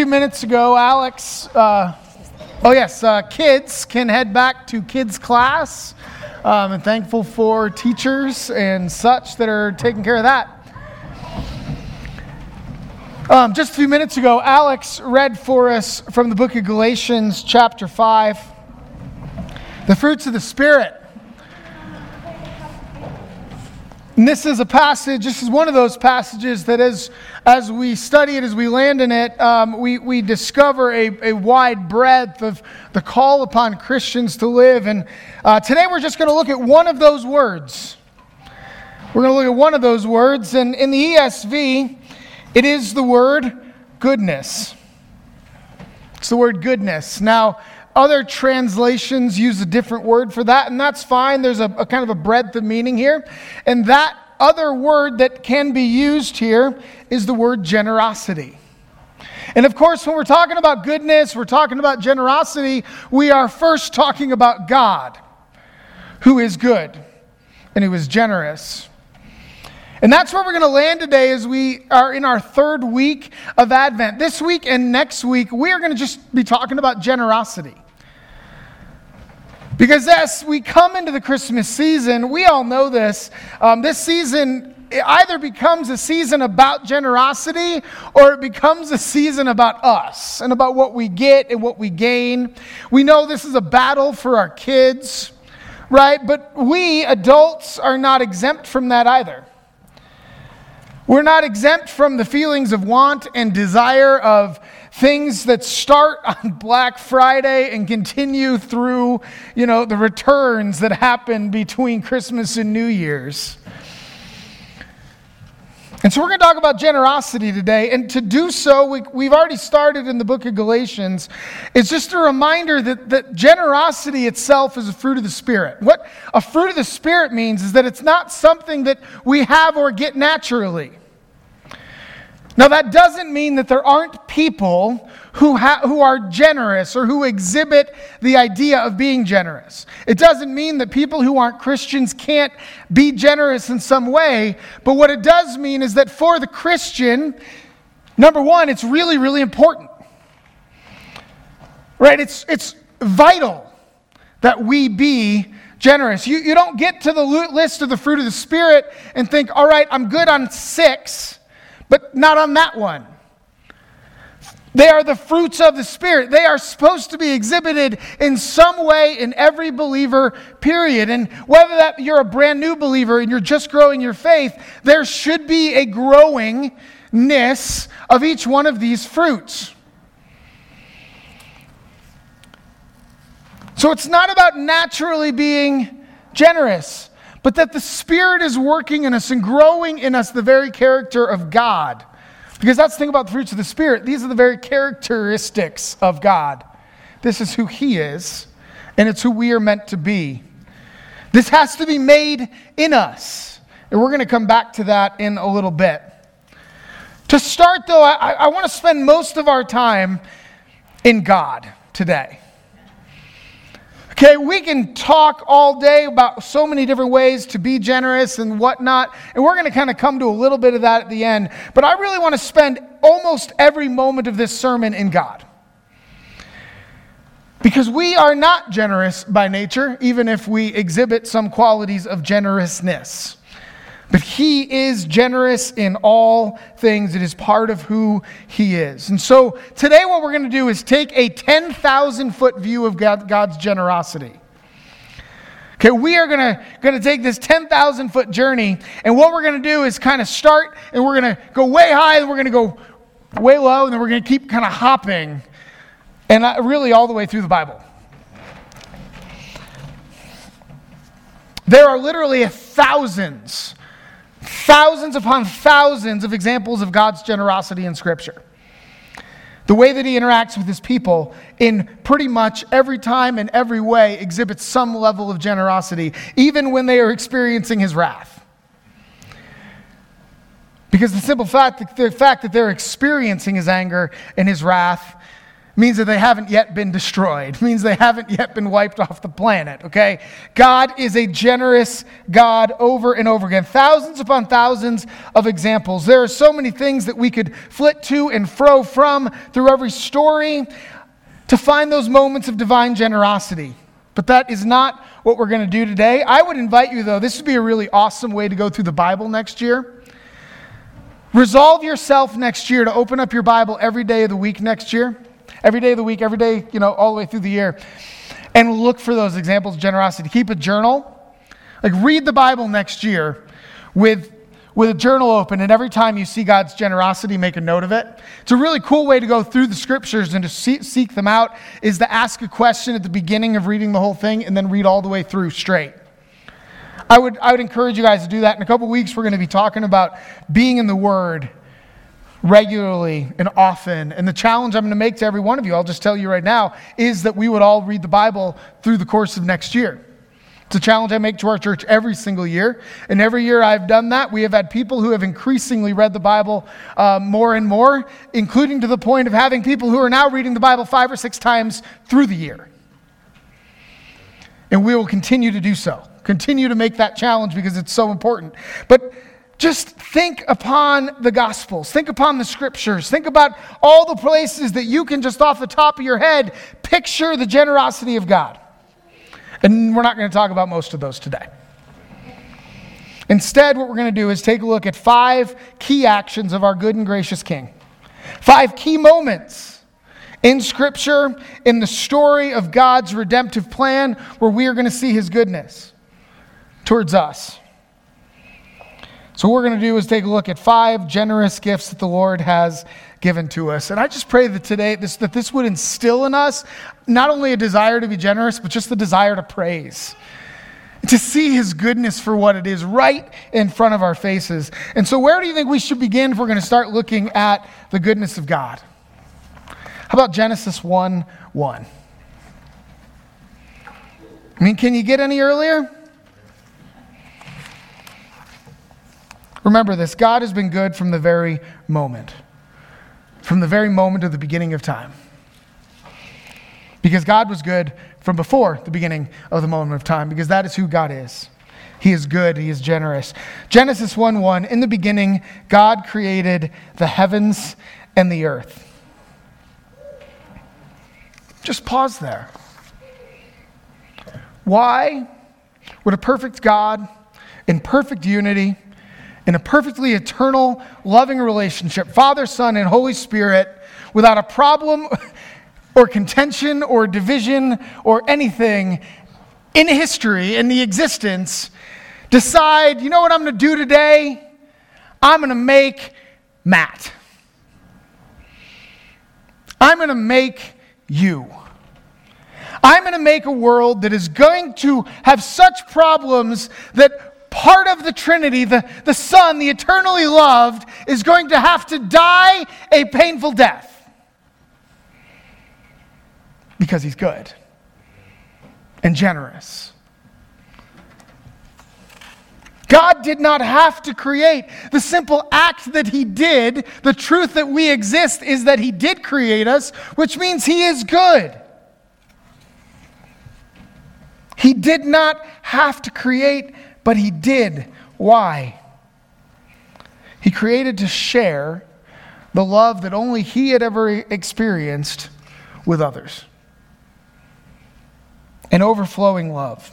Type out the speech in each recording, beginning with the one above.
few minutes ago, Alex, uh, oh yes, uh, kids can head back to kids' class. Um, and thankful for teachers and such that are taking care of that. Um, just a few minutes ago, Alex read for us from the book of Galatians, chapter 5, the fruits of the Spirit. And this is a passage, this is one of those passages that as, as we study it, as we land in it, um, we, we discover a, a wide breadth of the call upon Christians to live. And uh, today we're just going to look at one of those words. We're going to look at one of those words. And in the ESV, it is the word goodness. It's the word goodness. Now, other translations use a different word for that, and that's fine. There's a, a, kind of a breadth of meaning here. And that other word that can be used here is the word generosity. And of course, when we're talking about goodness, we're talking about generosity, we are first talking about God, who is good and who is generous. And that's where we're going to land today as we are in our third week of Advent. This week and next week, we are going to just be talking about generosity. Because as we come into the Christmas season, we all know this. Um, this season it either becomes a season about generosity or it becomes a season about us and about what we get and what we gain. We know this is a battle for our kids, right? But we adults are not exempt from that either. We're not exempt from the feelings of want and desire of things that start on Black Friday and continue through, you know, the returns that happen between Christmas and New Year's. And so we're going to talk about generosity today. And to do so, we, have already started in the book of Galatians. It's just a reminder that, that generosity itself is a fruit of the Spirit. What a fruit of the Spirit means is that it's not something that we have or get naturally. Now, that doesn't mean that there aren't people who, ha- who are generous or who exhibit the idea of being generous. It doesn't mean that people who aren't Christians can't be generous in some way. But what it does mean is that for the Christian, number one, it's really, really important. Right? It's, it's vital that we be generous. You, you don't get to the list of the fruit of the Spirit and think, all right, I'm good on six but not on that one. They are the fruits of the Spirit. They are supposed to be exhibited in some way in every believer, period. And whether that you're a brand new believer and you're just growing your faith, there should be a growingness of each one of these fruits. So it's not about naturally being generous but that the Spirit is working in us and growing in us the very character of God. Because that's the thing about the fruits of the Spirit. These are the very characteristics of God. This is who He is, and it's who we are meant to be. This has to be made in us. And we're going to come back to that in a little bit. To start, though, I, I want to spend most of our time in God today. Okay, we can talk all day about so many different ways to be generous and whatnot, and we're going to kind of come to a little bit of that at the end. But I really want to spend almost every moment of this sermon in God. Because we are not generous by nature, even if we exhibit some qualities of generousness. But he is generous in all things. It is part of who he is. And so today, what we're going to do is take a 10,000 foot view of God's generosity. Okay, we are going to, going to take this 10,000 foot journey, and what we're going to do is kind of start, and we're going to go way high, and we're going to go way low, and then we're going to keep kind of hopping, and really all the way through the Bible. There are literally thousands thousands upon thousands of examples of God's generosity in Scripture. The way that he interacts with his people in pretty much every time and every way exhibits some level of generosity, even when they are experiencing his wrath. Because the simple fact, the fact that they're experiencing his anger and his wrath means that they haven't yet been destroyed, means they haven't yet been wiped off the planet, okay? God is a generous God over and over again. Thousands upon thousands of examples. There are so many things that we could flit to and fro from through every story to find those moments of divine generosity. But that is not what we're going to do today. I would invite you, though, this would be a really awesome way to go through the Bible next year. Resolve yourself next year to open up your Bible every day of the week next year, every day of the week, every day, you know, all the way through the year, and look for those examples of generosity. Keep a journal. Like, read the Bible next year with with a journal open, and every time you see God's generosity, make a note of it. It's a really cool way to go through the scriptures and to see, seek them out is to ask a question at the beginning of reading the whole thing and then read all the way through straight. I would, I would encourage you guys to do that. In a couple weeks, we're going to be talking about being in the Word regularly and often. And the challenge I'm going to make to every one of you, I'll just tell you right now, is that we would all read the Bible through the course of next year. It's a challenge I make to our church every single year. And every year I've done that, we have had people who have increasingly read the Bible uh, more and more, including to the point of having people who are now reading the Bible five or six times through the year. And we will continue to do so, continue to make that challenge because it's so important. But just think upon the Gospels, think upon the Scriptures, think about all the places that you can just off the top of your head picture the generosity of God. And we're not going to talk about most of those today. Instead, what we're going to do is take a look at five key actions of our good and gracious King. Five key moments in Scripture, in the story of God's redemptive plan, where we are going to see his goodness towards us. So, what we're going to do is take a look at five generous gifts that the Lord has given to us. And I just pray that today, this, that this would instill in us not only a desire to be generous, but just the desire to praise. To see his goodness for what it is right in front of our faces. And so, where do you think we should begin if we're going to start looking at the goodness of God? How about Genesis 1 1? I mean, can you get any earlier? Remember this God has been good from the very moment from the very moment of the beginning of time. Because God was good from before the beginning of the moment of time, because that is who God is. He is good, He is generous. Genesis 1 1 In the beginning, God created the heavens and the earth. Just pause there. Why would a perfect God in perfect unity, in a perfectly eternal, loving relationship, Father, Son, and Holy Spirit, without a problem or contention or division or anything in history, in the existence, decide, you know what I'm going to do today? I'm going to make Matt. I'm going to make you. I'm going to make a world that is going to have such problems that part of the Trinity, the, the Son, the eternally loved, is going to have to die a painful death because he's good and generous. God did not have to create. The simple act that He did, the truth that we exist, is that He did create us, which means He is good. He did not have to create but he did. Why? He created to share the love that only he had ever experienced with others. An overflowing love.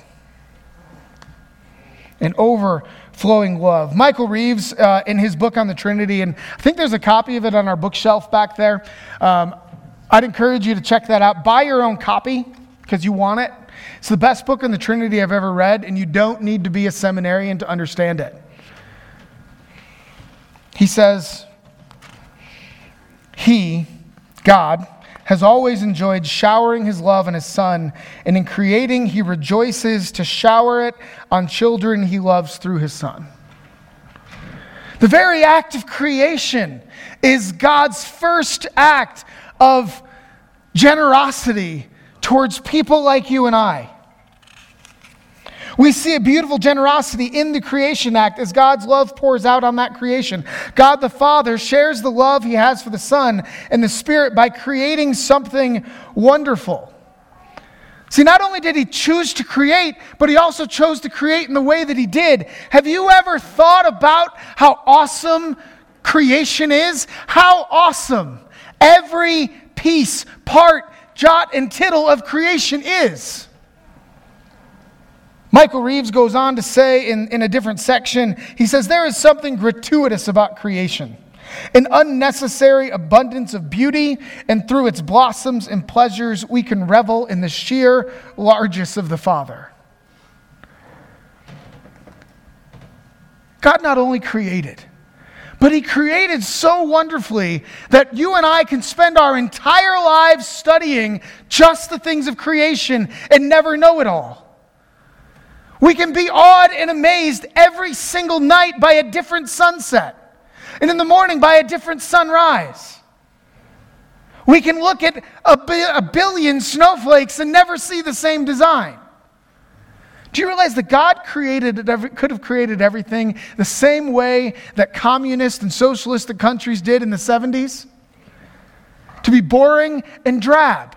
An overflowing love. Michael Reeves, uh, in his book on the Trinity, and I think there's a copy of it on our bookshelf back there. Um, I'd encourage you to check that out. Buy your own copy because you want it. It's the best book on the Trinity I've ever read, and you don't need to be a seminarian to understand it. He says, He, God, has always enjoyed showering his love on his son, and in creating, he rejoices to shower it on children he loves through his son. The very act of creation is God's first act of generosity towards people like you and I. We see a beautiful generosity in the creation act as God's love pours out on that creation. God the Father shares the love he has for the Son and the Spirit by creating something wonderful. See, not only did he choose to create, but he also chose to create in the way that he did. Have you ever thought about how awesome creation is? How awesome every piece, part, jot, and tittle of creation is. Michael Reeves goes on to say in, in a different section, he says, There is something gratuitous about creation, an unnecessary abundance of beauty, and through its blossoms and pleasures, we can revel in the sheer largesse of the Father. God not only created, but He created so wonderfully that you and I can spend our entire lives studying just the things of creation and never know it all. We can be awed and amazed every single night by a different sunset, and in the morning by a different sunrise. We can look at a, bi- a billion snowflakes and never see the same design. Do you realize that God created every, could have created everything the same way that communist and socialistic countries did in the 70s? To be boring and drab.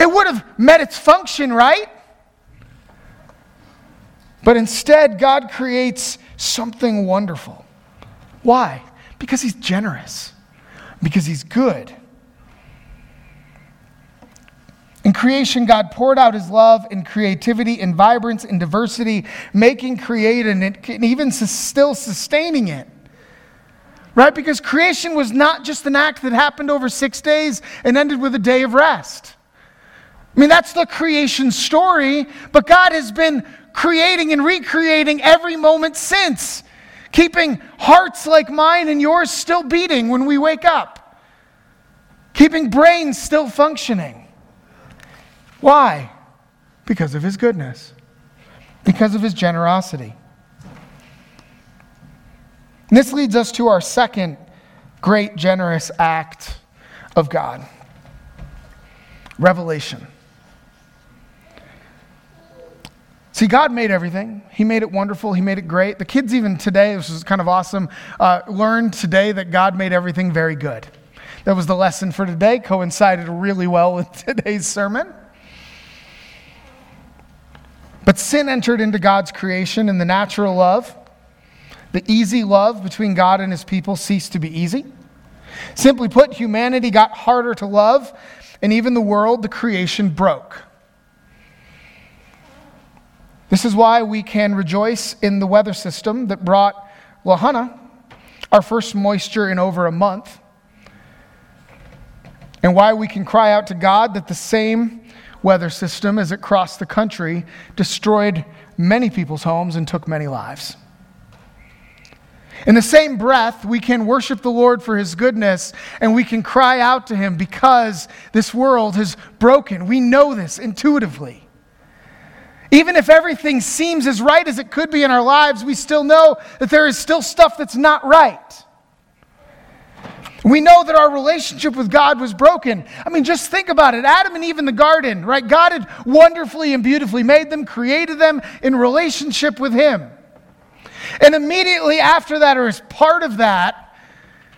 It would have met its function, right? But instead, God creates something wonderful. Why? Because He's generous, because He's good. In creation, God poured out His love and creativity and vibrance and diversity, making create and, and even still sustaining it. Right? Because creation was not just an act that happened over six days and ended with a day of rest. I mean, that's the creation story, but God has been creating and recreating every moment since, keeping hearts like mine and yours still beating when we wake up, keeping brains still functioning. Why? Because of his goodness, because of his generosity. And this leads us to our second great generous act of God revelation. See, God made everything. He made it wonderful. He made it great. The kids, even today, this is kind of awesome, uh, learned today that God made everything very good. That was the lesson for today, coincided really well with today's sermon. But sin entered into God's creation, and the natural love, the easy love between God and his people, ceased to be easy. Simply put, humanity got harder to love, and even the world, the creation, broke. This is why we can rejoice in the weather system that brought Lahana, our first moisture in over a month, and why we can cry out to God that the same weather system as it crossed the country destroyed many people's homes and took many lives. In the same breath, we can worship the Lord for his goodness and we can cry out to him because this world has broken. We know this intuitively. Even if everything seems as right as it could be in our lives, we still know that there is still stuff that's not right. We know that our relationship with God was broken. I mean, just think about it. Adam and Eve in the garden, right? God had wonderfully and beautifully made them, created them in relationship with Him. And immediately after that, or as part of that,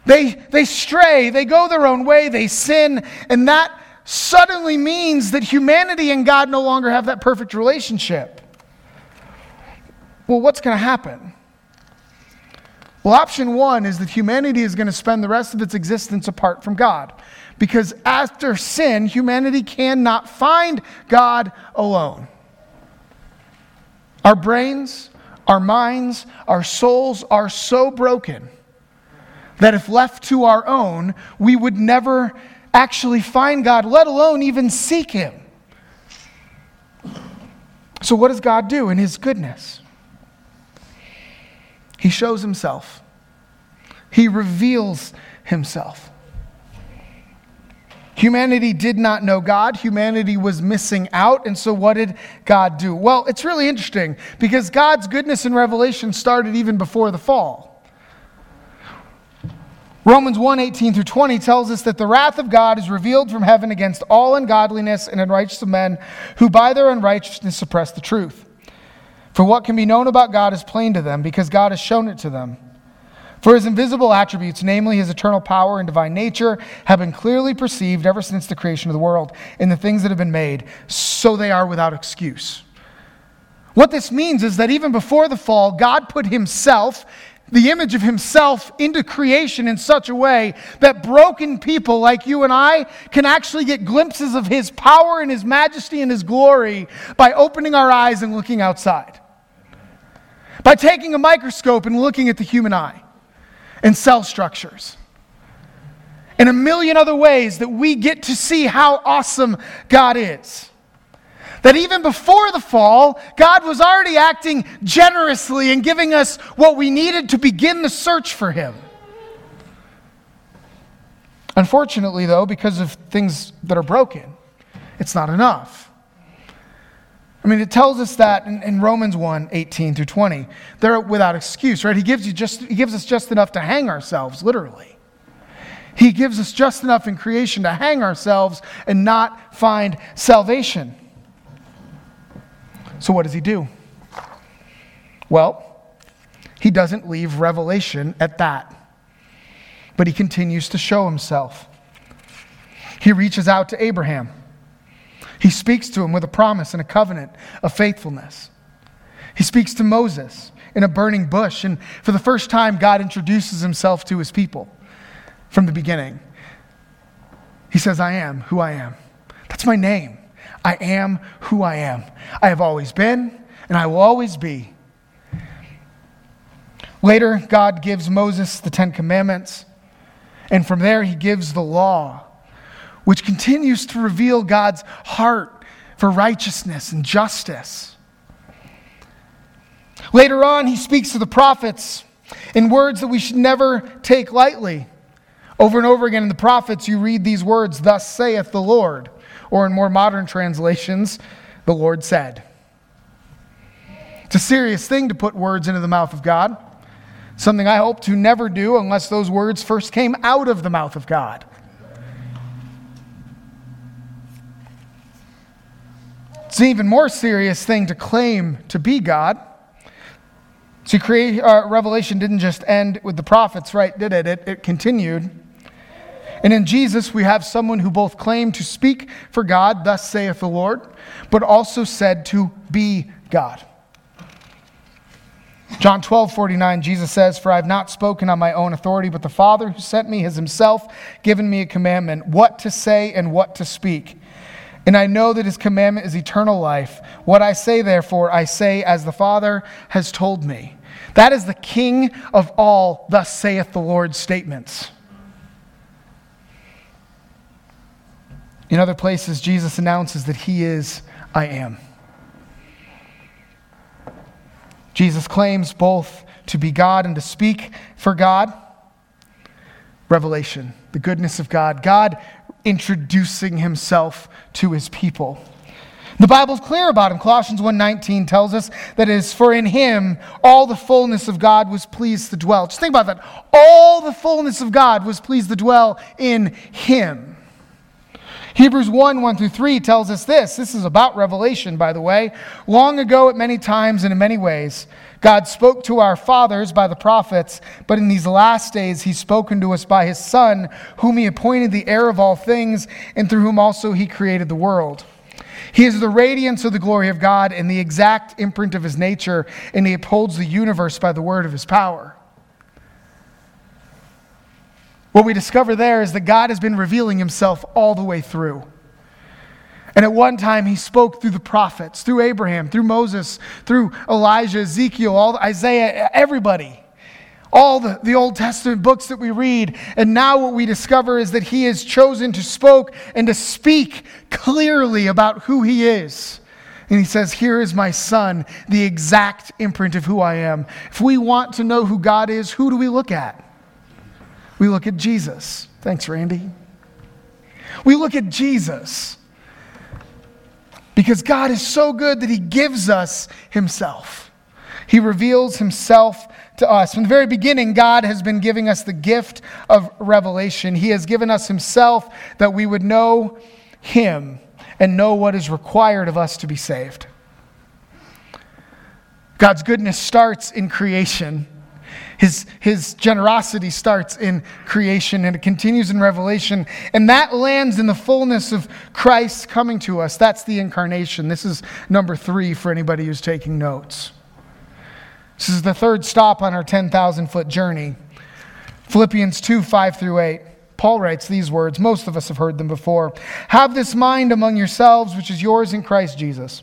they, they stray, they go their own way, they sin, and that suddenly means that humanity and God no longer have that perfect relationship. Well, what's going to happen? Well, option one is that humanity is going to spend the rest of its existence apart from God. Because after sin, humanity cannot find God alone. Our brains, our minds, our souls are so broken that if left to our own, we would never actually find God, let alone even seek Him. So, what does God do in His goodness? He shows Himself, He reveals Himself. Humanity did not know God. Humanity was missing out. And so, what did God do? Well, it's really interesting because God's goodness and revelation started even before the fall. Romans 1 18 through 20 tells us that the wrath of God is revealed from heaven against all ungodliness and unrighteous men who by their unrighteousness suppress the truth. For what can be known about God is plain to them, because God has shown it to them. For his invisible attributes, namely his eternal power and divine nature, have been clearly perceived ever since the creation of the world in the things that have been made, so they are without excuse. What this means is that even before the fall, God put himself, the image of himself, into creation in such a way that broken people like you and I can actually get glimpses of his power and his majesty and his glory by opening our eyes and looking outside. By taking a microscope and looking at the human eye and cell structures. And a million other ways that we get to see how awesome God is. That even before the fall, God was already acting generously and giving us what we needed to begin the search for Him. Unfortunately, though, because of things that are broken, it's not enough. I mean, it tells us that in, in, Romans 1 18 through 20. They're without excuse, right? He gives, you just, he gives us just enough to hang ourselves, literally. He gives us just enough in creation to hang ourselves and not find salvation. So, what does he do? Well, he doesn't leave revelation at that, but he continues to show himself. He reaches out to Abraham. He speaks to him with a promise and a covenant of faithfulness. He speaks to Moses in a burning bush, and for the first time, God introduces himself to his people from the beginning. He says, I am who I am. That's my name. I am who I am. I have always been, and I will always be. Later, God gives Moses the Ten Commandments, and from there, he gives the law, which continues to reveal God's heart for righteousness and justice. Later on, he speaks to the prophets in words that we should never take lightly. Over and over again in the prophets, you read these words, Thus saith the Lord or in more modern translations, the Lord said. It's a serious thing to put words into the mouth of God, something I hope to never do unless those words first came out of the mouth of God. It's an even more serious thing to claim to be God. See, create, uh, Revelation didn't just end with the prophets, right? Did it? It, it continued. And in Jesus, we have someone who both claimed to speak for God, thus saith the Lord, but also said to be God. John 12, 49, Jesus says, For I have not spoken on my own authority, but the Father who sent me has himself given me a commandment, what to say and what to speak. And I know that his commandment is eternal life. What I say, therefore, I say as the Father has told me. That is the King of all, thus saith the Lord statements. In other places, Jesus announces that he is I am. Jesus claims both to be God and to speak for God. Revelation, the goodness of God, God introducing himself to his people. The Bible's clear about him. Colossians 1:19 tells us that it is for in him all the fullness of God was pleased to dwell. Just think about that. All the fullness of God was pleased to dwell in him. Hebrews 1 1 through 3 tells us this. This is about Revelation, by the way. Long ago, at many times and in many ways, God spoke to our fathers by the prophets, but in these last days, He's spoken to us by His Son, whom He appointed the heir of all things, and through whom also He created the world. He is the radiance of the glory of God and the exact imprint of His nature, and He upholds the universe by the word of His power. What we discover there is that God has been revealing himself all the way through. And at one time, he spoke through the prophets, through Abraham, through Moses, through Elijah, Ezekiel, all Isaiah, everybody. All the, the Old Testament books that we read. And now what we discover is that he has chosen to spoke and to speak clearly about who he is. And he says, Here is my son, the exact imprint of who I am. If we want to know who God is, who do we look at? We look at Jesus. Thanks, Randy. We look at Jesus because God is so good that He gives us Himself. He reveals Himself to us. From the very beginning, God has been giving us the gift of revelation. He has given us Himself that we would know Him and know what is required of us to be saved. God's goodness starts in creation. His, his generosity starts in creation and it continues in Revelation. And that lands in the fullness of Christ coming to us. That's the incarnation. This is number three for anybody who's taking notes. This is the third stop on our 10,000 foot journey. Philippians 2 5 through 8. Paul writes these words. Most of us have heard them before. Have this mind among yourselves, which is yours in Christ Jesus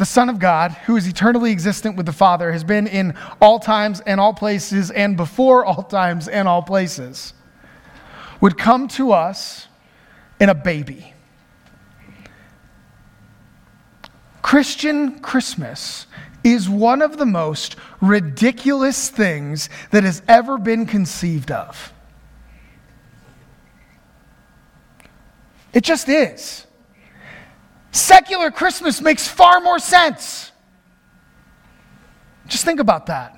the Son of God, who is eternally existent with the Father, has been in all times and all places and before all times and all places, would come to us in a baby. Christian Christmas is one of the most ridiculous things that has ever been conceived of. It just is. Secular Christmas makes far more sense. Just think about that.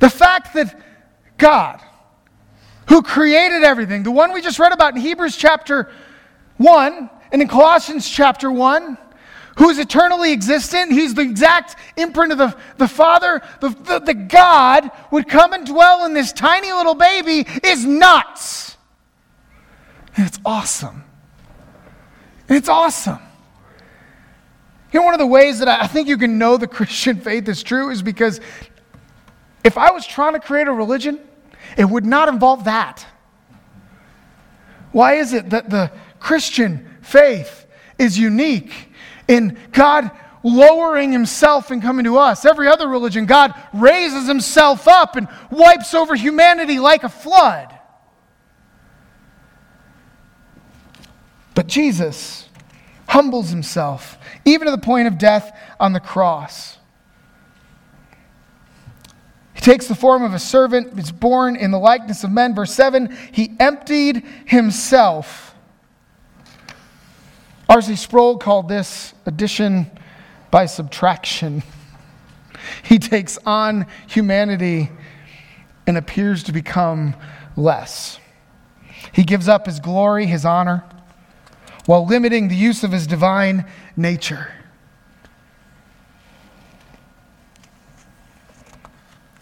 The fact that God, who created everything, the one we just read about in Hebrews chapter 1 and in Colossians chapter 1, who is eternally existent, he's the exact imprint of the, the Father, the, the, the God would come and dwell in this tiny little baby is nuts. And it's awesome. It's awesome. You know, one of the ways that I think you can know the Christian faith is true is because if I was trying to create a religion, it would not involve that. Why is it that the Christian faith is unique in God lowering himself and coming to us? Every other religion, God raises himself up and wipes over humanity like a flood. But Jesus humbles himself, even to the point of death on the cross. He takes the form of a servant, is born in the likeness of men. Verse 7 He emptied himself. R.C. Sproul called this addition by subtraction. He takes on humanity and appears to become less. He gives up his glory, his honor while limiting the use of his divine nature.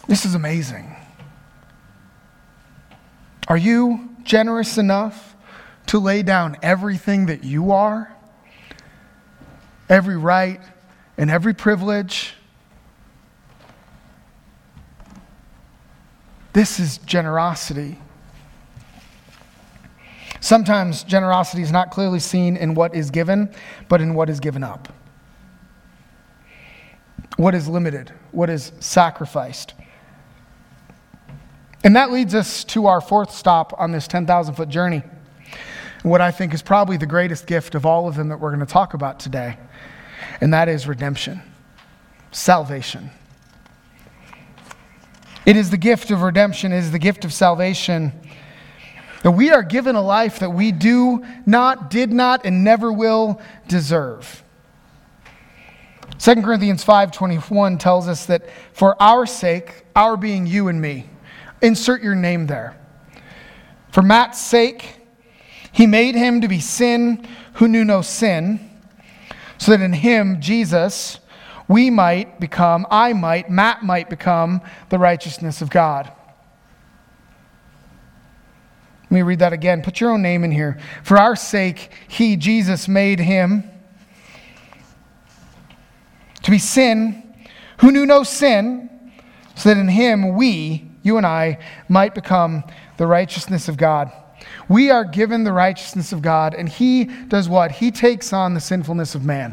This is amazing. Are you generous enough to lay down everything that you are? Every right and every privilege? This is generosity. Sometimes generosity is not clearly seen in what is given, but in what is given up. What is limited, what is sacrificed. And that leads us to our fourth stop on this 10,000 foot journey. What I think is probably the greatest gift of all of them that we're going to talk about today, and that is redemption, salvation. It is the gift of redemption, it is the gift of salvation that we are given a life that we do not, did not, and never will deserve. 2 Corinthians 5:21 tells us that for our sake, our being you and me, insert your name there. For Matt's sake, he made him to be sin who knew no sin, so that in him, Jesus, we might become, I might, Matt might become the righteousness of God. Let me read that again. Put your own name in here. For our sake, He, Jesus, made Him to be sin who knew no sin, so that in Him we, you and I, might become the righteousness of God. We are given the righteousness of God, and He does what? He takes on the sinfulness of man.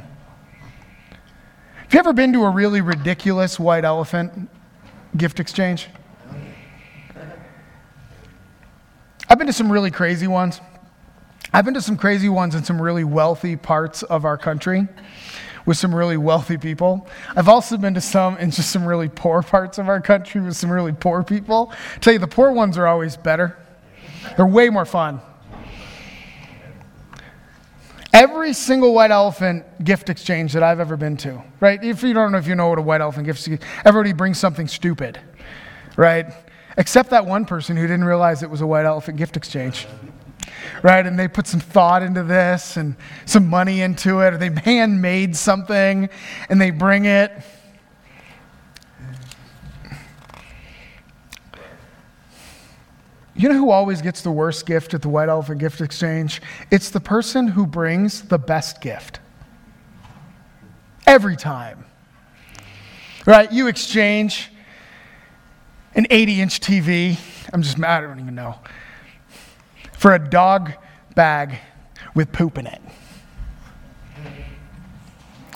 Have you ever been to a really ridiculous white elephant gift exchange? I've been to some really crazy ones. I've been to some crazy ones in some really wealthy parts of our country with some really wealthy people. I've also been to some in just some really poor parts of our country with some really poor people. I tell you, the poor ones are always better. They're way more fun. Every single white elephant gift exchange that I've ever been to, right? If you don't know if you know what a white elephant gift exchange, everybody brings something stupid, right? Except that one person who didn't realize it was a white elephant gift exchange right? And they put some thought into this and some money into it, or they handmade something and they bring it. You know who always gets the worst gift at the White Elephant Gift Exchange? It's the person who brings the best gift. Every time. Right? You exchange an 80 inch TV. I'm just, mad. I don't even know for a dog bag with poop in it.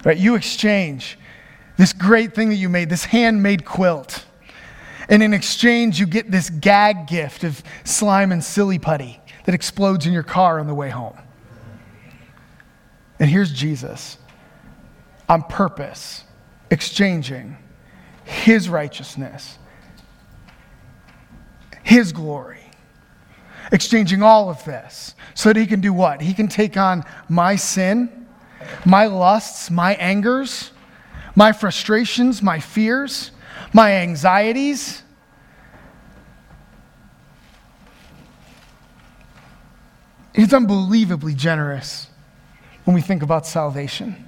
Right? You exchange this great thing that you made, this handmade quilt. And in exchange, you get this gag gift of slime and silly putty that explodes in your car on the way home. And here's Jesus on purpose, exchanging his righteousness, his glory exchanging all of this so that he can do what? He can take on my sin, my lusts, my angers, my frustrations, my fears, my anxieties. It's unbelievably generous when we think about salvation.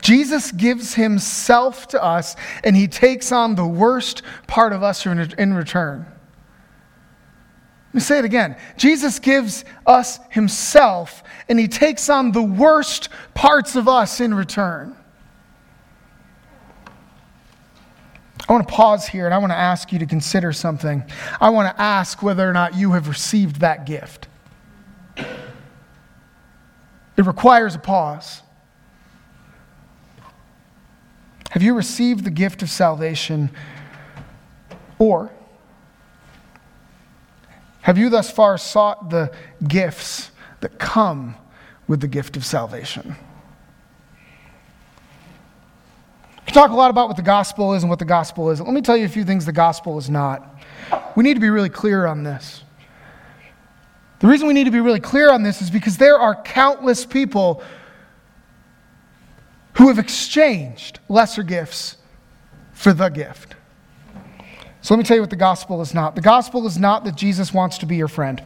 Jesus gives himself to us and he takes on the worst part of us in return. Let me say it again. Jesus gives us himself, and he takes on the worst parts of us in return. I want to pause here and I want to ask you to consider something. I want to ask whether or not you have received that gift. It requires a pause. Have you received the gift of salvation? Or have you thus far sought the gifts that come with the gift of salvation? We talk a lot about what the gospel is and what the gospel isn't. Let me tell you a few things the gospel is not. We need to be really clear on this. The reason we need to be really clear on this is because there are countless people who have exchanged lesser gifts for the gift. So let me tell you what the gospel is not. The gospel is not that Jesus wants to be your friend.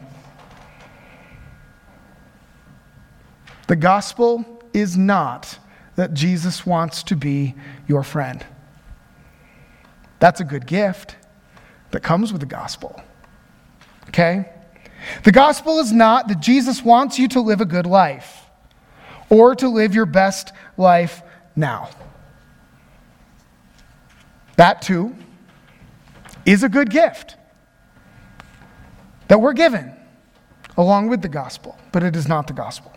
The gospel is not that Jesus wants to be your friend. That's a good gift that comes with the gospel. Okay? The gospel is not that Jesus wants you to live a good life or to live your best life now. That too is a good gift that we're given along with the gospel, but it is not the gospel.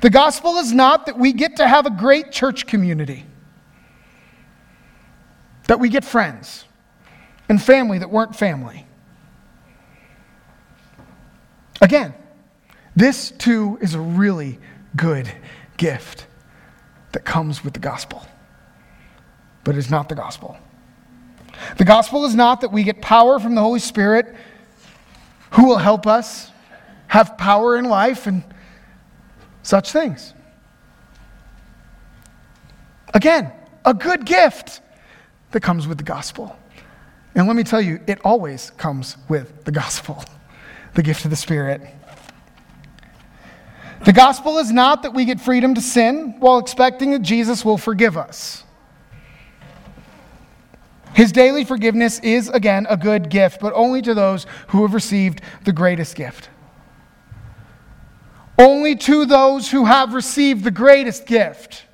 The gospel is not that we get to have a great church community, that we get friends and family that weren't family. Again, this too is a really good gift that comes with the gospel, but it's not the gospel. The gospel is not that we get power from the Holy Spirit who will help us have power in life and such things. Again, a good gift that comes with the gospel. And let me tell you, it always comes with the gospel, the gift of the Spirit. The gospel is not that we get freedom to sin while expecting that Jesus will forgive us. His daily forgiveness is, again, a good gift, but only to those who have received the greatest gift. Only to those who have received the greatest gift.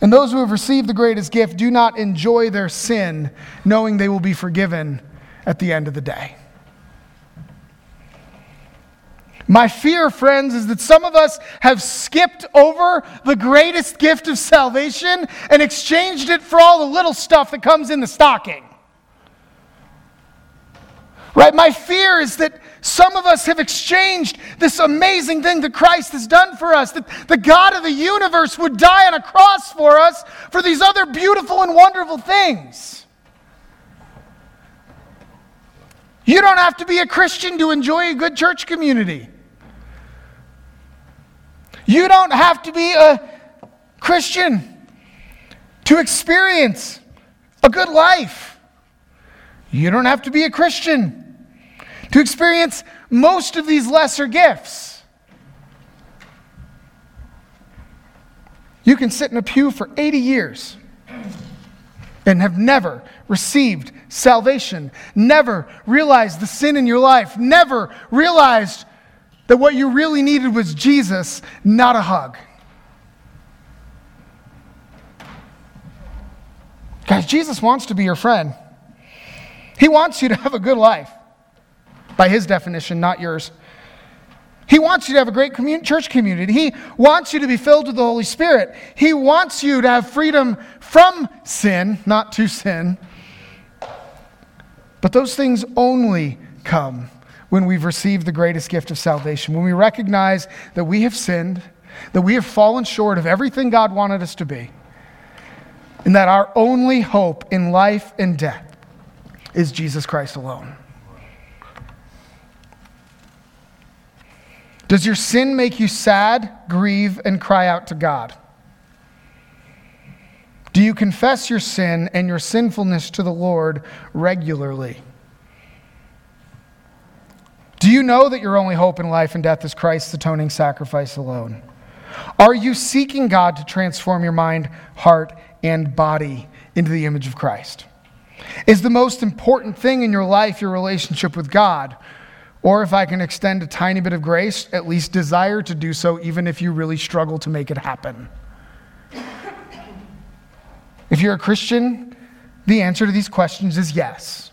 And those who have received the greatest gift do not enjoy their sin, knowing they will be forgiven at the end of the day. My fear, friends, is that some of us have skipped over the greatest gift of salvation and exchanged it for all the little stuff that comes in the stocking. Right? My fear is that Some of us have exchanged this amazing thing that Christ has done for us, that the God of the universe would die on a cross for us for these other beautiful and wonderful things. You don't have to be a Christian to enjoy a good church community. You don't have to be a Christian to experience a good life. You don't have to be a Christian to experience most of these lesser gifts. You can sit in a pew for 80 years and have never received salvation, never realized the sin in your life, never realized that what you really needed was Jesus, not a hug. Guys, Jesus wants to be your friend. He wants you to have a good life, by his definition, not yours. He wants you to have a great commun- church community. He wants you to be filled with the Holy Spirit. He wants you to have freedom from sin, not to sin. But those things only come when we've received the greatest gift of salvation, when we recognize that we have sinned, that we have fallen short of everything God wanted us to be, and that our only hope in life and death is Jesus Christ alone. Does your sin make you sad, grieve, and cry out to God? Do you confess your sin and your sinfulness to the Lord regularly? Do you know that your only hope in life and death is Christ's atoning sacrifice alone? Are you seeking God to transform your mind, heart, and body into the image of Christ? Is the most important thing in your life your relationship with God? Or if I can extend a tiny bit of grace, at least desire to do so, even if you really struggle to make it happen? If you're a Christian, the answer to these questions is yes.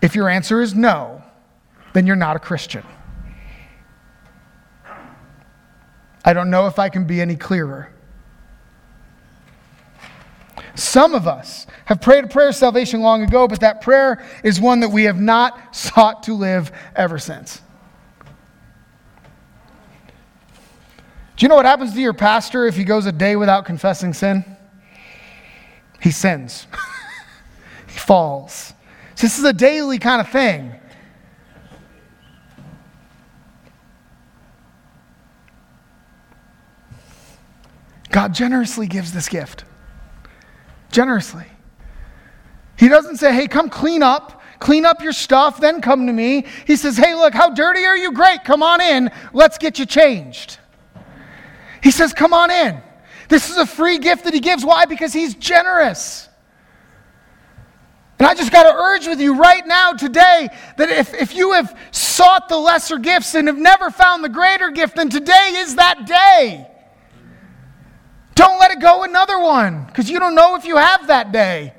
If your answer is no, then you're not a Christian. I don't know if I can be any clearer. Some of us have prayed a prayer of salvation long ago, but that prayer is one that we have not sought to live ever since. Do you know what happens to your pastor if he goes a day without confessing sin? He sins, he falls. This is a daily kind of thing. God generously gives this gift. Generously. He doesn't say, hey, come clean up, clean up your stuff, then come to me. He says, hey, look, how dirty are you? Great, come on in, let's get you changed. He says, come on in. This is a free gift that he gives. Why? Because he's generous. And I just got to urge with you right now, today, that if, if you have sought the lesser gifts and have never found the greater gift, then today is that day. Don't let it go another one because you don't know if you have that day.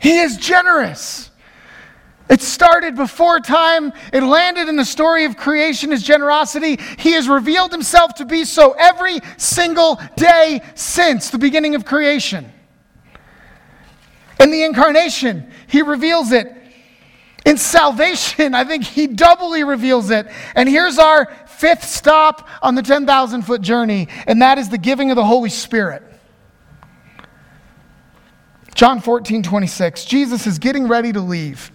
He is generous. It started before time. It landed in the story of creation, his generosity. He has revealed himself to be so every single day since the beginning of creation. In the incarnation, he reveals it. In salvation, I think he doubly reveals it. And here's our fifth stop on the 10,000 foot journey, and that is the giving of the Holy Spirit. John 14, 26. Jesus is getting ready to leave.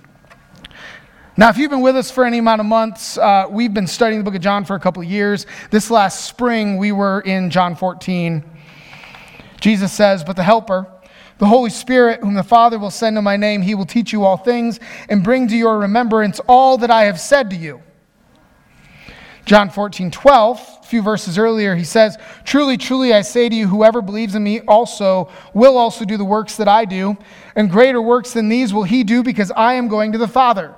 Now, if you've been with us for any amount of months, uh, we've been studying the book of John for a couple of years. This last spring, we were in John 14. Jesus says, But the Helper, the Holy Spirit, whom the Father will send in my name, he will teach you all things and bring to your remembrance all that I have said to you. John 14, 12, a few verses earlier, he says, Truly, truly, I say to you, whoever believes in me also will also do the works that I do, and greater works than these will he do because I am going to the Father.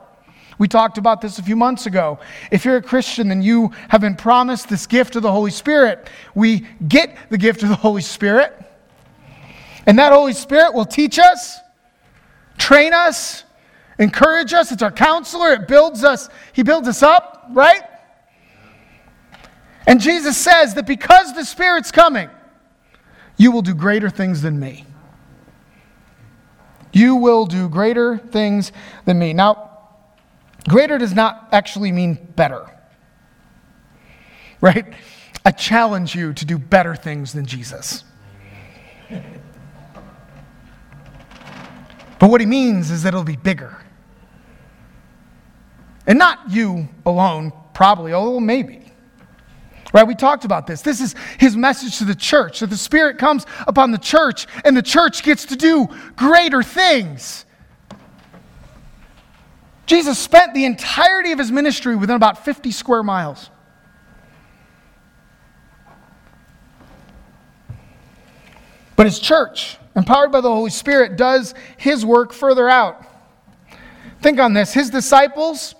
We talked about this a few months ago. If you're a Christian, then you have been promised this gift of the Holy Spirit. We get the gift of the Holy Spirit, and that Holy Spirit will teach us, train us, encourage us. It's our counselor, it builds us, He builds us up, right? And Jesus says that because the Spirit's coming, you will do greater things than me. You will do greater things than me. Now, greater does not actually mean better, right? I challenge you to do better things than Jesus. But what he means is that it'll be bigger. And not you alone, probably, although maybe. Right? We talked about this. This is his message to the church that the Spirit comes upon the church and the church gets to do greater things. Jesus spent the entirety of his ministry within about 50 square miles. But his church, empowered by the Holy Spirit, does his work further out. Think on this. His disciples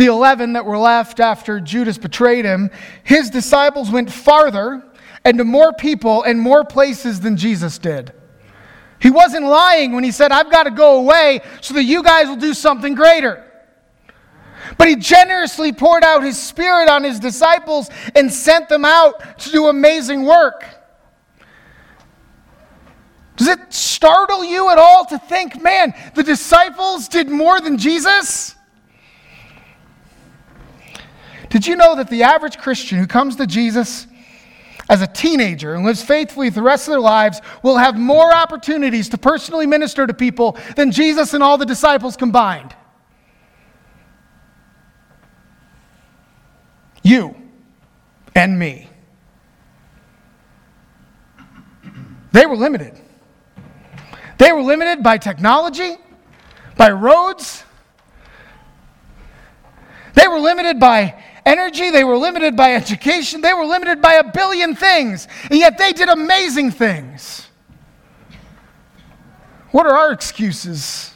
the 11 that were left after Judas betrayed him, his disciples went farther and to more people and more places than Jesus did. He wasn't lying when he said, I've got to go away so that you guys will do something greater. But he generously poured out his spirit on his disciples and sent them out to do amazing work. Does it startle you at all to think, man, the disciples did more than Jesus? Did you know that the average Christian who comes to Jesus as a teenager and lives faithfully the rest of their lives will have more opportunities to personally minister to people than Jesus and all the disciples combined? You and me. They were limited. They were limited by technology, by roads. They were limited by energy, they were limited by education, they were limited by a billion things, and yet they did amazing things. What are our excuses?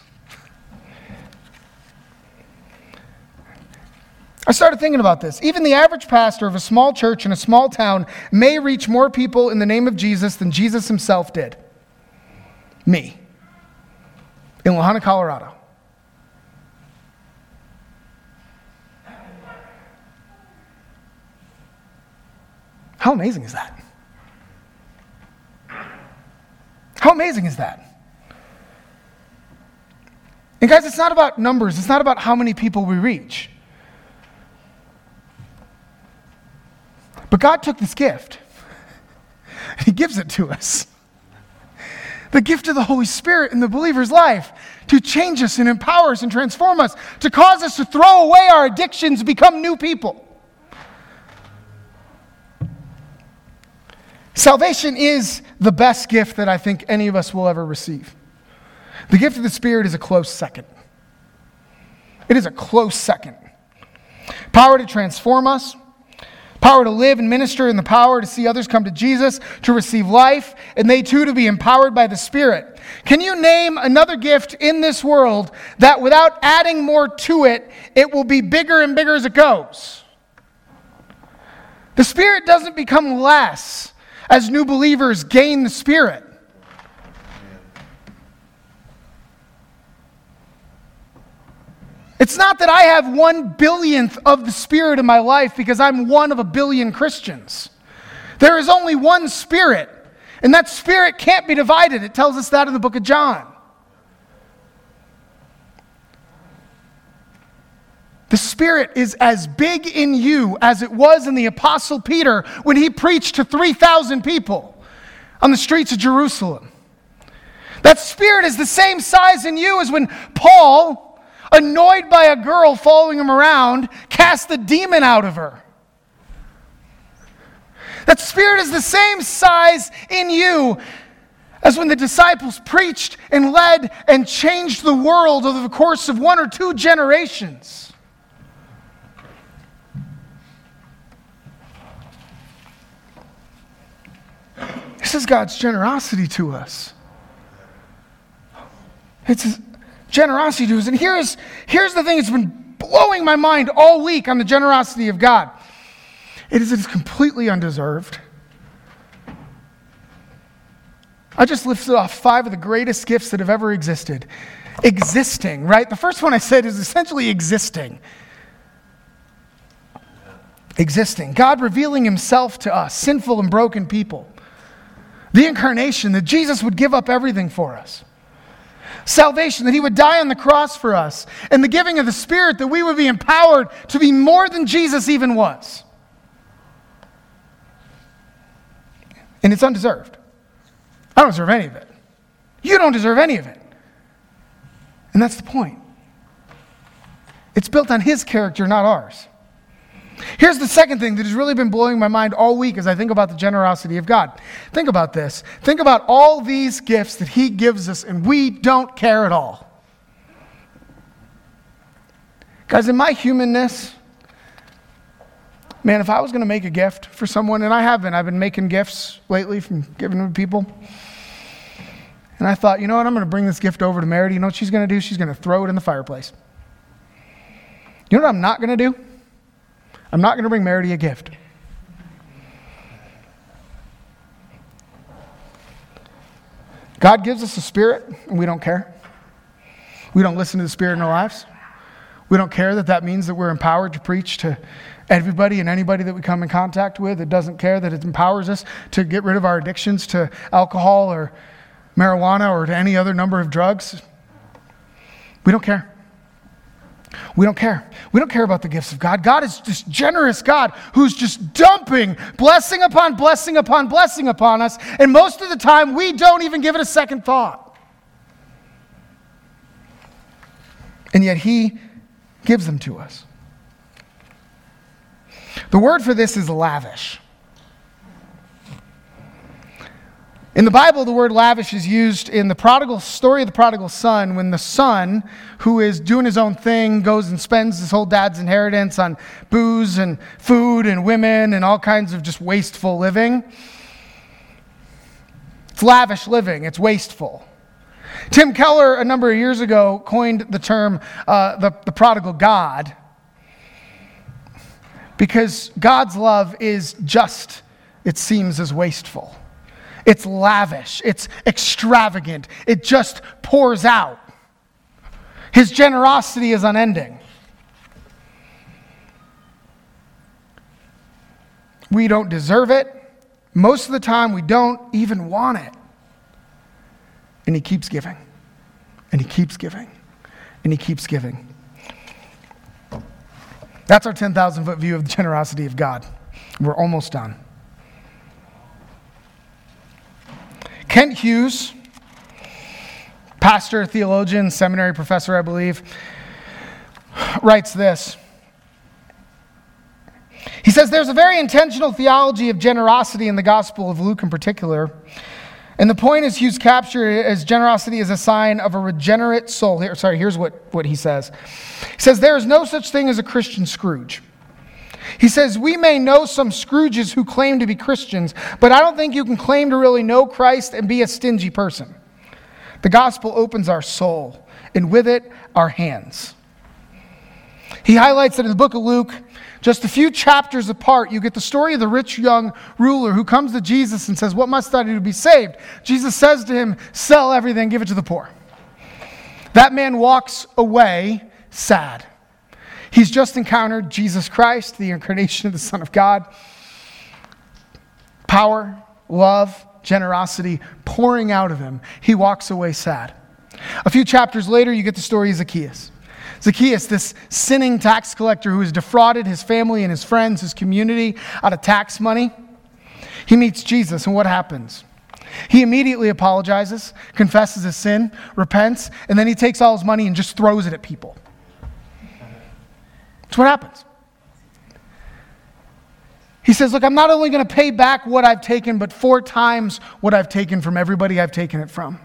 I started thinking about this. Even the average pastor of a small church in a small town may reach more people in the name of Jesus than Jesus himself did. Me. In La Junta, Colorado. How amazing is that? How amazing is that? And guys, it's not about numbers, it's not about how many people we reach. But God took this gift, He gives it to us. The gift of the Holy Spirit in the believer's life to change us and empower us and transform us, to cause us to throw away our addictions, become new people. Salvation is the best gift that I think any of us will ever receive. The gift of the Spirit is a close second. It is a close second. Power to transform us, power to live and minister, and the power to see others come to Jesus, to receive life, and they too to be empowered by the Spirit. Can you name another gift in this world that without adding more to it, it will be bigger and bigger as it goes? The Spirit doesn't become less as new believers gain the Spirit. It's not that I have one billionth of the Spirit in my life because I'm one of a billion Christians. There is only one Spirit, and that Spirit can't be divided. It tells us that in the book of John. The Spirit is as big in you as it was in the Apostle Peter when he preached to 3,000 people on the streets of Jerusalem. That Spirit is the same size in you as when Paul, annoyed by a girl following him around, cast the demon out of her. That Spirit is the same size in you as when the disciples preached and led and changed the world over the course of one or two generations. This is God's generosity to us. It's generosity to us. And here's, here's the thing that's been blowing my mind all week on the generosity of God it is, it is completely undeserved. I just listed off five of the greatest gifts that have ever existed. Existing, right? The first one I said is essentially existing. Existing. God revealing himself to us, sinful and broken people the incarnation, that Jesus would give up everything for us. salvation, that he would die on the cross for us, and the giving of the Spirit, that we would be empowered to be more than Jesus even was. And it's undeserved. I don't deserve any of it. You don't deserve any of it. And that's the point. It's built on his character, not ours. Here's the second thing that has really been blowing my mind all week as I think about the generosity of God. Think about this. Think about all these gifts that He gives us, and we don't care at all. Guys, in my humanness, man, if I was going to make a gift for someone, and I have been, I've been making gifts lately from giving to people. And I thought, you know what, I'm going to bring this gift over to Meredith. You know what she's going to do? She's going to throw it in the fireplace. You know what I'm not going to do? I'm not going to bring Meredith a gift. God gives us a spirit, and we don't care. We don't listen to the spirit in our lives. We don't care that that means that we're empowered to preach to everybody and anybody that we come in contact with. It doesn't care that it empowers us to get rid of our addictions to alcohol or marijuana or to any other number of drugs. We don't care. We don't care. We don't care about the gifts of God. God is this generous God who's just dumping blessing upon blessing upon blessing upon us. And most of the time, we don't even give it a second thought. And yet, He gives them to us. The word for this is lavish. In the Bible, the word lavish is used in the prodigal story of the prodigal son when the son, who is doing his own thing, goes and spends his whole dad's inheritance on booze and food and women and all kinds of just wasteful living. It's lavish living, it's wasteful. Tim Keller, a number of years ago, coined the term uh, the, the prodigal God because God's love is just, it seems, as wasteful. It's lavish, it's extravagant, it just pours out. His generosity is unending. We don't deserve it. Most of the time, we don't even want it. And He keeps giving, and He keeps giving, and He keeps giving. That's our 10,000 foot view of the generosity of God. We're almost done. Kent Hughes, pastor, theologian, seminary professor, I believe, writes this. He says there's a very intentional theology of generosity in the Gospel of Luke in particular. And the point is Hughes captured as generosity is a sign of a regenerate soul. Here, sorry, here's what, what he says. He says, There is no such thing as a Christian Scrooge. He says, We may know some Scrooges who claim to be Christians, but I don't think you can claim to really know Christ and be a stingy person. The gospel opens our soul, and with it, our hands. He highlights that in the book of Luke, just a few chapters apart, you get the story of the rich young ruler who comes to Jesus and says, What must I do to be saved? Jesus says to him, Sell everything, give it to the poor. That man walks away sad. He's just encountered Jesus Christ, the incarnation of the Son of God. Power, love, generosity pouring out of him. He walks away sad. A few chapters later, you get the story of Zacchaeus. Zacchaeus, this sinning tax collector who has defrauded his family and his friends, his community out of tax money, he meets Jesus, and what happens? He immediately apologizes, confesses his sin, repents, and then he takes all his money and just throws it at people. That's what happens. He says, Look, I'm not only going to pay back what I've taken, but four times what I've taken from everybody I've taken it from.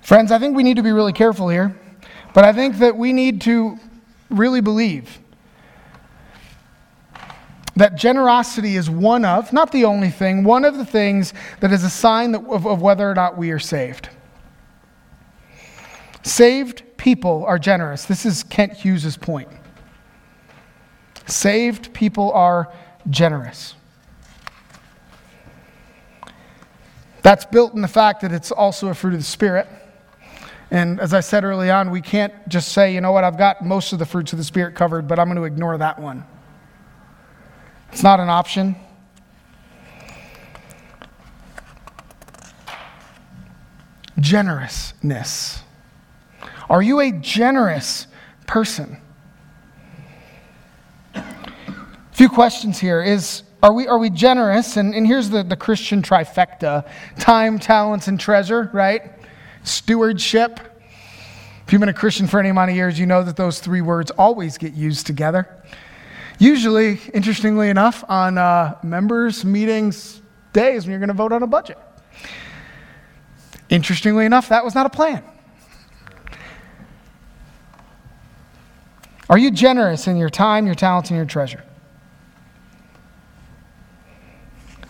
Friends, I think we need to be really careful here, but I think that we need to really believe that generosity is one of, not the only thing, one of the things that is a sign of, of whether or not we are saved. Saved people are generous. This is Kent Hughes' point. Saved people are generous. That's built in the fact that it's also a fruit of the Spirit. And as I said early on, we can't just say, you know what, I've got most of the fruits of the Spirit covered, but I'm going to ignore that one. It's not an option. Generousness. Are you a generous person? A few questions here is are we, are we generous? And, and here's the, the Christian trifecta time, talents, and treasure, right? Stewardship. If you've been a Christian for any amount of years, you know that those three words always get used together. Usually, interestingly enough, on uh, members' meetings days when you're going to vote on a budget. Interestingly enough, that was not a plan. Are you generous in your time, your talents, and your treasure?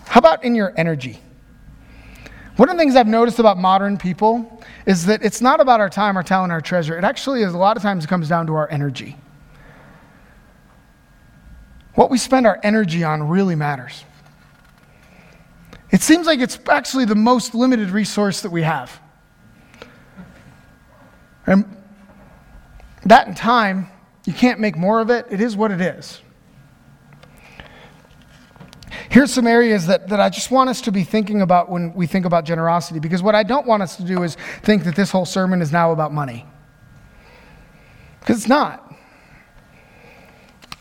How about in your energy? One of the things I've noticed about modern people is that it's not about our time, our talent, our treasure. It actually is a lot of times it comes down to our energy. What we spend our energy on really matters. It seems like it's actually the most limited resource that we have. And that in time, you can't make more of it. It is what it is. Here's some areas that, that I just want us to be thinking about when we think about generosity, because what I don't want us to do is think that this whole sermon is now about money. Because it's not.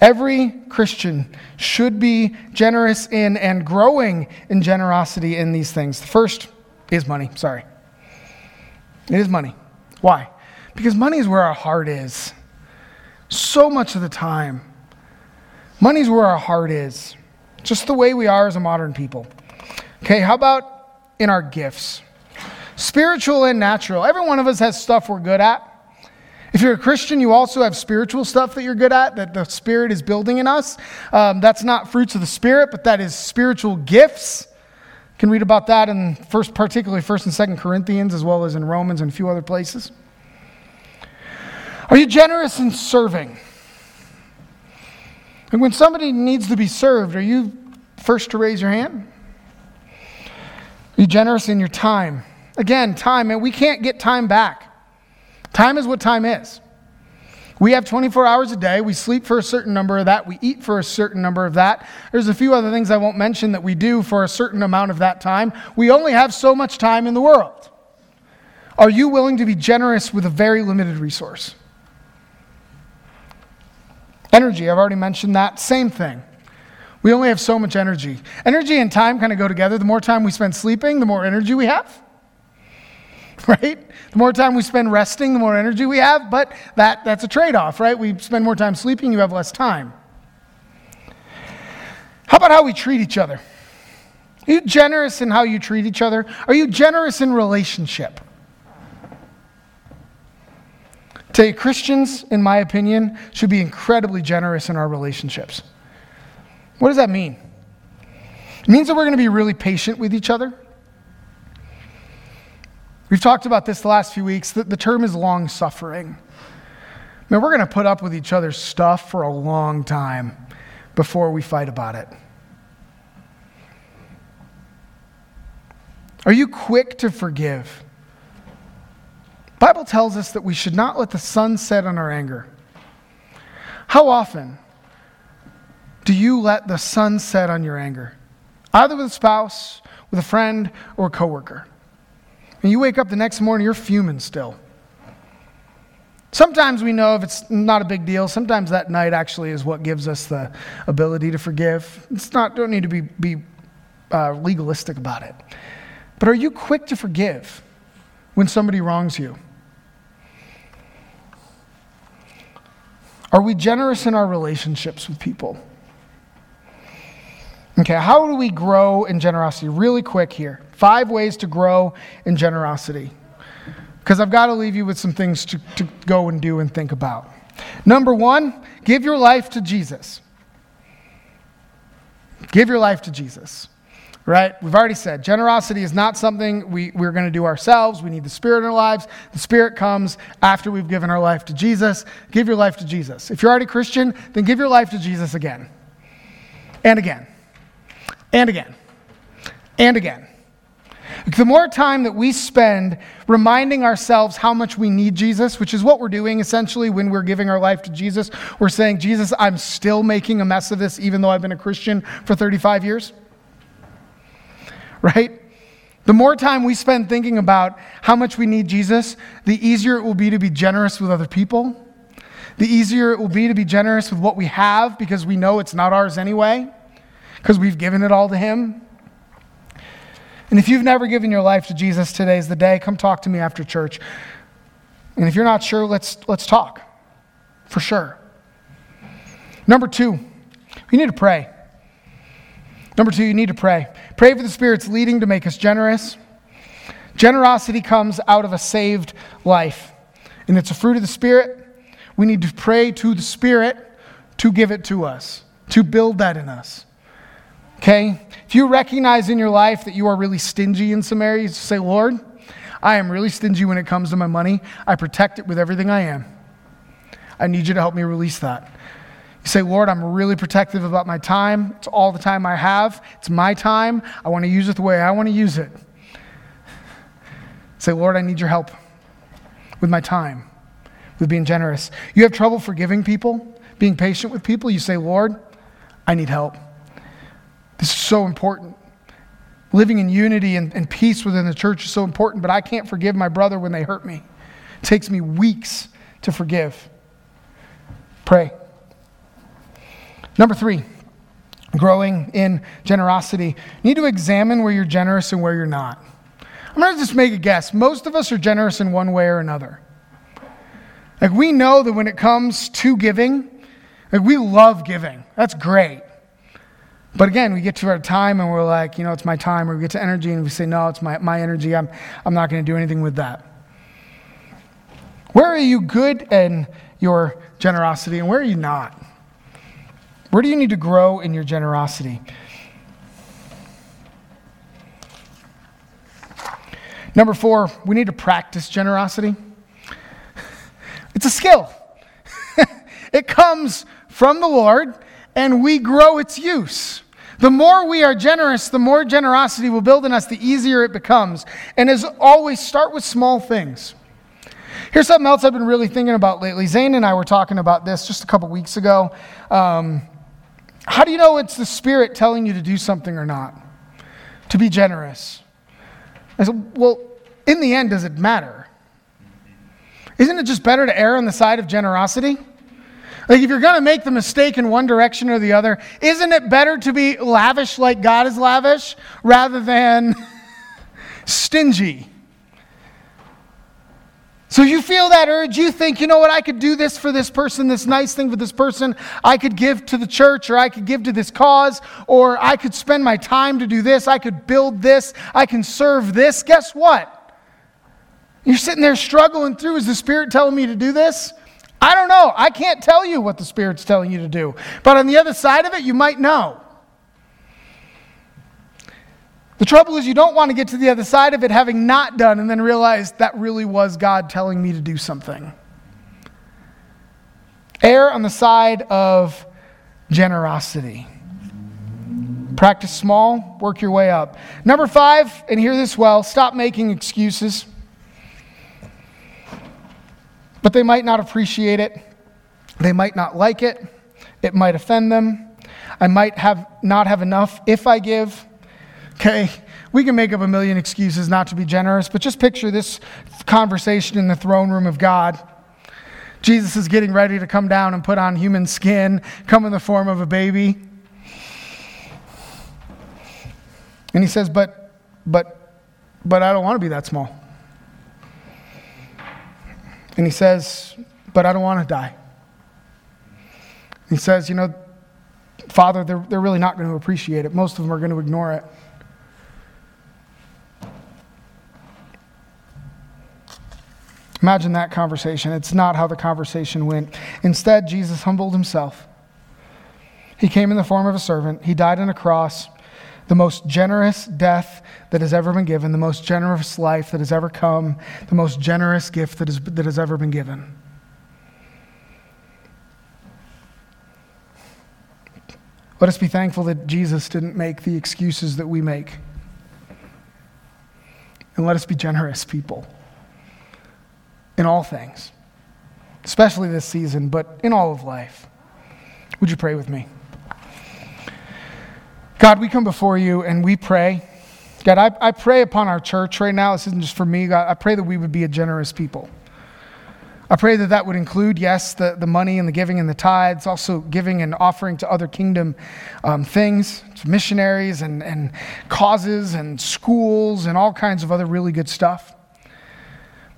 Every Christian should be generous in and growing in generosity in these things. The first is money, sorry. It is money. Why? Because money is where our heart is. So much of the time, money is where our heart is. Just the way we are as a modern people. Okay, how about in our gifts? Spiritual and natural. Every one of us has stuff we're good at. If you're a Christian, you also have spiritual stuff that you're good at, that the Spirit is building in us. Um, that's not fruits of the Spirit, but that is spiritual gifts. You can read about that in first, particularly First and Second Corinthians, as well as in Romans and a few other places. Are you generous in serving? And when somebody needs to be served, are you first to raise your hand? You generous in your time? Again, time, and we can't get time back. Time is what time is. We have 24 hours a day. We sleep for a certain number of that. We eat for a certain number of that. There's a few other things I won't mention that we do for a certain amount of that time. We only have so much time in the world. Are you willing to be generous with a very limited resource? Energy, I've already mentioned that. Same thing. We only have so much energy. Energy and time kind of go together. The more time we spend sleeping, the more energy we have. right? The more time we spend resting, the more energy we have, but that, that's a trade off, right? We spend more time sleeping, you have less time. How about how we treat each other? Are you generous in how you treat each other? Are you generous in relationship? You, Christians, in my opinion, should be incredibly generous in our relationships. What does that mean? It means that we're going to be really patient with each other. We've talked about this the last few weeks. The, the term is long suffering. I mean, we're going to put up with each other's stuff for a long time before we fight about it. Are you quick to forgive? Bible tells us that we should not let the sun set on our anger. How often do you let the sun set on your anger? Either with a spouse, with a friend, or a coworker. And you wake up the next morning, you're fuming still. Sometimes we know if it's not a big deal. Sometimes that night actually is what gives us the ability to forgive. It's not, don't need to be, be uh, legalistic about it. But are you quick to forgive when somebody wrongs you? Are we generous in our relationships with people? Okay, how do we grow in generosity? Really quick here. Five ways to grow in generosity. Because I've got to leave you with some things to, to go and do and think about. Number one, give your life to Jesus. Give your life to Jesus. Right? We've already said generosity is not something we, we're going to do ourselves. We need the Spirit in our lives. The Spirit comes after we've given our life to Jesus. Give your life to Jesus. If you're already Christian, then give your life to Jesus again and again and again and again. The more time that we spend reminding ourselves how much we need Jesus, which is what we're doing essentially when we're giving our life to Jesus, we're saying, Jesus, I'm still making a mess of this even though I've been a Christian for 35 years. Right? The more time we spend thinking about how much we need Jesus, the easier it will be to be generous with other people. The easier it will be to be generous with what we have because we know it's not ours anyway, because we've given it all to Him. And if you've never given your life to Jesus, today is the day. Come talk to me after church. And if you're not sure, let's, let's talk for sure. Number two, we need to pray. Number two, you need to pray. Pray for the Spirit's leading to make us generous. Generosity comes out of a saved life, and it's a fruit of the Spirit. We need to pray to the Spirit to give it to us, to build that in us. Okay? If you recognize in your life that you are really stingy in some areas, say, Lord, I am really stingy when it comes to my money. I protect it with everything I am. I need you to help me release that. You say, Lord, I'm really protective about my time. It's all the time I have. It's my time. I want to use it the way I want to use it. Say, Lord, I need your help with my time, with being generous. You have trouble forgiving people, being patient with people. You say, Lord, I need help. This is so important. Living in unity and, and peace within the church is so important, but I can't forgive my brother when they hurt me. It takes me weeks to forgive. Pray. Number three, growing in generosity. You need to examine where you're generous and where you're not. I'm going to just make a guess. Most of us are generous in one way or another. Like, we know that when it comes to giving, like, we love giving. That's great. But again, we get to our time and we're like, you know, it's my time. Or we get to energy and we say, no, it's my, my energy. I'm, I'm not going to do anything with that. Where are you good in your generosity and where are you not? Where do you need to grow in your generosity? Number four, we need to practice generosity. It's a skill, it comes from the Lord, and we grow its use. The more we are generous, the more generosity will build in us, the easier it becomes. And as always, start with small things. Here's something else I've been really thinking about lately. Zane and I were talking about this just a couple weeks ago. Um, how do you know it's the Spirit telling you to do something or not? To be generous. I said, well, in the end, does it matter? Isn't it just better to err on the side of generosity? Like, if you're going to make the mistake in one direction or the other, isn't it better to be lavish like God is lavish rather than stingy? So you feel that urge, you think, you know what, I could do this for this person, this nice thing for this person. I could give to the church, or I could give to this cause, or I could spend my time to do this. I could build this. I can serve this. Guess what? You're sitting there struggling through. Is the Spirit telling me to do this? I don't know. I can't tell you what the Spirit's telling you to do. But on the other side of it, you might know. The trouble is, you don't want to get to the other side of it having not done and then realize that really was God telling me to do something. Err on the side of generosity. Practice small, work your way up. Number five, and hear this well stop making excuses. But they might not appreciate it, they might not like it, it might offend them. I might have not have enough if I give. Okay? We can make up a million excuses not to be generous, but just picture this conversation in the throne room of God. Jesus is getting ready to come down and put on human skin, come in the form of a baby. And he says, But, but, but I don't want to be that small. And he says, But I don't want to die. He says, You know, Father, they're, they're really not going to appreciate it. Most of them are going to ignore it. Imagine that conversation. It's not how the conversation went. Instead, Jesus humbled himself. He came in the form of a servant. He died on a cross, the most generous death that has ever been given, the most generous life that has ever come, the most generous gift that, is, that has ever been given. Let us be thankful that Jesus didn't make the excuses that we make. and let us be generous people in all things, especially this season, but in all of life. Would you pray with me? God, we come before you and we pray. God, I, I pray upon our church right now. This isn't just for me. God, I pray that we would be a generous people. I pray that that would include, yes, the, the money and the giving and the tithes, also giving and offering to other kingdom um, things, to missionaries and, and causes and schools and all kinds of other really good stuff.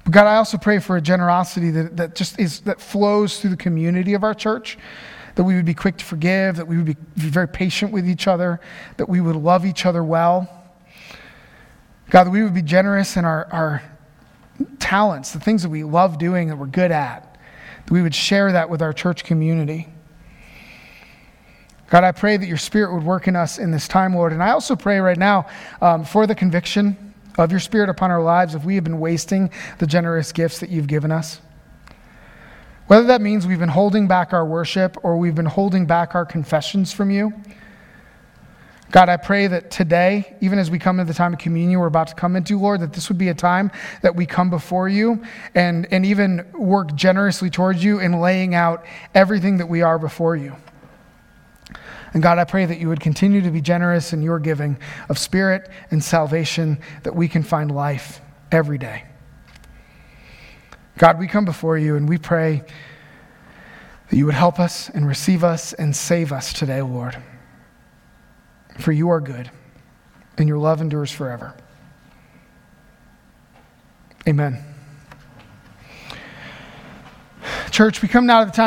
But God, I also pray for a generosity that, that just is, that flows through the community of our church, that we would be quick to forgive, that we would be, very patient with each other, that we would love each other well. God, that we would be generous in our, our talents, the things that we love doing, that we're good at, that we would share that with our church community. God, I pray that your spirit would work in us in this time, Lord. And I also pray right now um, for the conviction of your spirit upon our lives if we have been wasting the generous gifts that you've given us. Whether that means we've been holding back our worship or we've been holding back our confessions from you. God, I pray that today, even as we come into the time of communion we're about to come into, Lord, that this would be a time that we come before you and, and even work generously towards you in laying out everything that we are before you. And God, I pray that you would continue to be generous in your giving of spirit and salvation, that we can find life every day. God, we come before you and we pray that you would help us and receive us and save us today, Lord. For you are good, and your love endures forever. Amen. Church, we come now to the time.